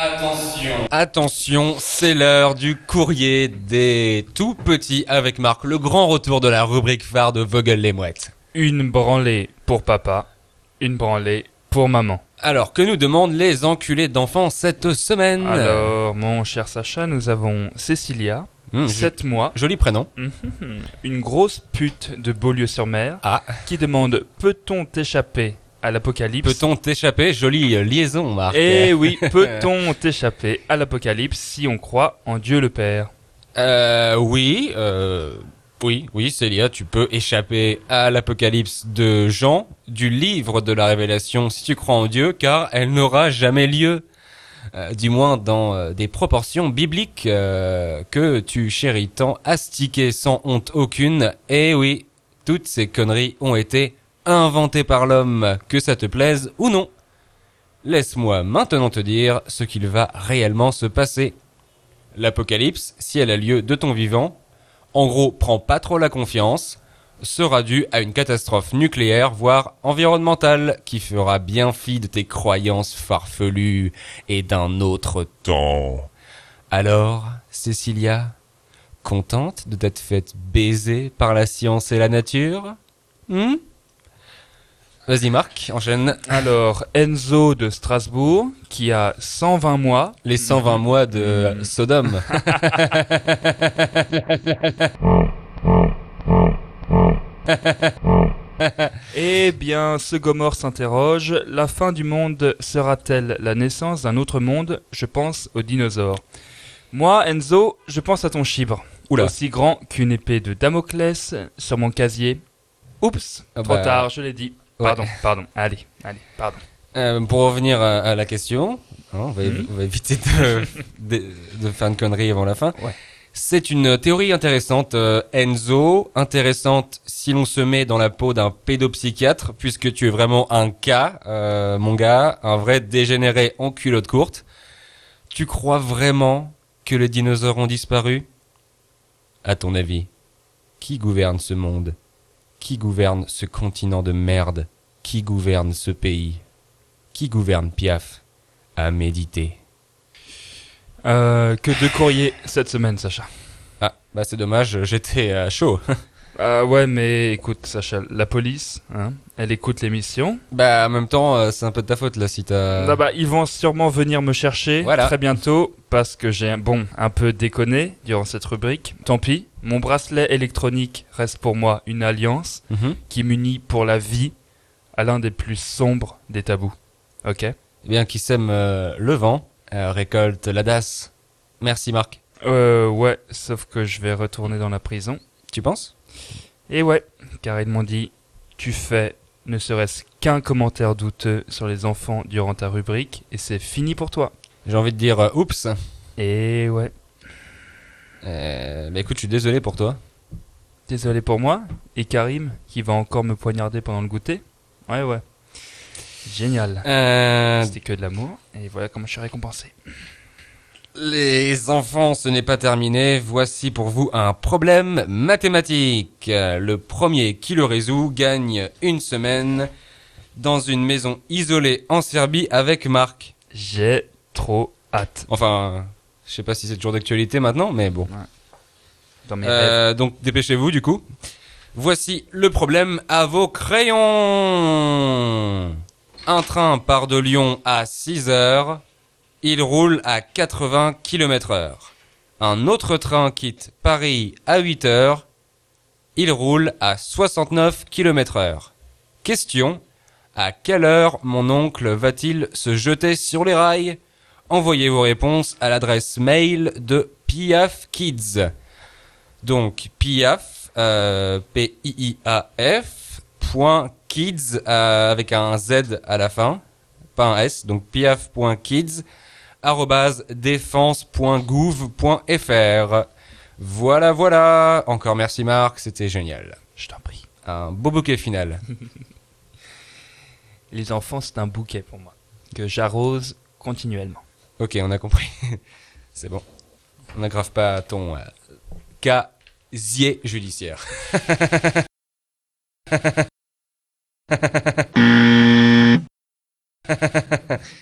Attention. Attention, c'est l'heure du courrier des tout petits avec Marc, le grand retour de la rubrique phare de Vogel les mouettes. Une branlée pour papa, une branlée pour maman. Alors, que nous demandent les enculés d'enfants cette semaine? Alors, mon cher Sacha, nous avons Cécilia, Mmh, 7 mois, Joli prénom. Mhm. une grosse pute de Beaulieu-sur-Mer, Ah, qui demande Peut-on t'échapper? À l'apocalypse peut-on t'échapper Jolie liaison, Marc. Eh oui, peut-on t'échapper à l'apocalypse si on croit en Dieu le Père? Euh, oui, euh, oui, oui, Célia, tu peux échapper à l'apocalypse de Jean, du livre de la Révélation, si tu crois en Dieu, car elle n'aura jamais lieu. Euh, du moins dans euh, des proportions bibliques euh, que tu chéris tant astiquer sans honte aucune. Et oui, toutes ces conneries ont été inventées par l'homme, que ça te plaise ou non. Laisse-moi maintenant te dire ce qu'il va réellement se passer. L'apocalypse, si elle a lieu de ton vivant, en gros, prends pas trop la confiance, sera due à une catastrophe nucléaire, voire environnementale, qui fera bien fi de tes croyances farfelues et d'un autre temps. Alors, Cécilia, contente de t'être faite baiser par la science et la nature? Hmm? Vas-y Marc, enchaîne. Alors, Enzo de Strasbourg, qui a 120 mois, Les 120 mois de Mhm. Sodome. Eh bien, ce Gomorre s'interroge, la fin du monde sera-t-elle la naissance d'un autre monde? Je pense aux dinosaures. Moi, Enzo, je pense à ton chibre. Oula. Aussi grand qu'une épée de Damoclès sur mon casier. Oups, Ah trop bah, tard, je l'ai dit. Pardon, pardon. Allez, allez, pardon. Euh, pour revenir à, à la question, hein, on, va, évi- Mhm. on va éviter de, de, de faire une connerie avant la fin. Ouais. C'est une théorie intéressante, euh, Enzo, intéressante si l'on se met dans la peau d'un pédopsychiatre, puisque tu es vraiment un cas, euh, mon gars, un vrai dégénéré en culotte courte. Tu crois vraiment que les dinosaures ont disparu? À ton avis, qui gouverne ce monde? Qui gouverne ce continent de merde? Qui gouverne ce pays? Qui gouverne Piaf? À méditer. Euh, que de courrier cette semaine, Sacha. Ah, bah c'est dommage, j'étais chaud. Ah ouais, mais écoute, Sacha, la police, hein, elle écoute l'émission. bah en même temps, euh, c'est un peu de ta faute là si t'as... Ah bah, ils vont sûrement venir me chercher Voilà. très bientôt parce que j'ai un bon un peu déconné durant cette rubrique. Tant pis, mon bracelet électronique reste pour moi une alliance Mhm. qui m'unit pour la vie à l'un des plus sombres des tabous. Ok? Eh bien, qui sème euh, le vent, euh, récolte la dasse. Merci Marc. Euh ouais, sauf que je vais retourner dans la prison. Tu penses? Et ouais, car ils m'ont dit tu fais ne serait-ce qu'un commentaire douteux sur les enfants durant ta rubrique et c'est fini pour toi. J'ai envie de dire euh, oups. Et ouais, Euh, bah écoute, je suis désolé pour toi. Désolé pour moi. Et Karim, qui va encore me poignarder pendant le goûter. Ouais, ouais. Génial. Euh, C'était que de l'amour. Et voilà comment je suis récompensé. Les enfants, ce n'est pas terminé. Voici pour vous un problème mathématique. Le premier qui le résout gagne une semaine dans une maison isolée en Serbie avec Marc. J'ai trop hâte. Enfin, je sais pas si c'est toujours d'actualité maintenant, mais bon. Dans mes rêves. Euh, donc dépêchez-vous du coup. Voici le problème à vos crayons. Un train part de Lyon à 6 heures. Il roule à 80 km heure. Un autre train quitte Paris à 8 heures. Il roule à 69 km heure. Question. À quelle heure mon oncle va-t-il se jeter sur les rails? Envoyez vos réponses à l'adresse mail de Piaf Kids. Donc piaf, euh, P-I-I-A-F, point kids euh, avec un Z à la fin, pas un S, donc piaf.kids, défense.gouv.fr. Voilà, voilà. Encore merci Marc, c'était génial. Je t'en prie. Un beau bouquet final. Les enfants, c'est un bouquet pour moi. Que j'arrose continuellement. Ok, on a compris. C'est bon. On n'aggrave pas ton euh, casier judiciaire.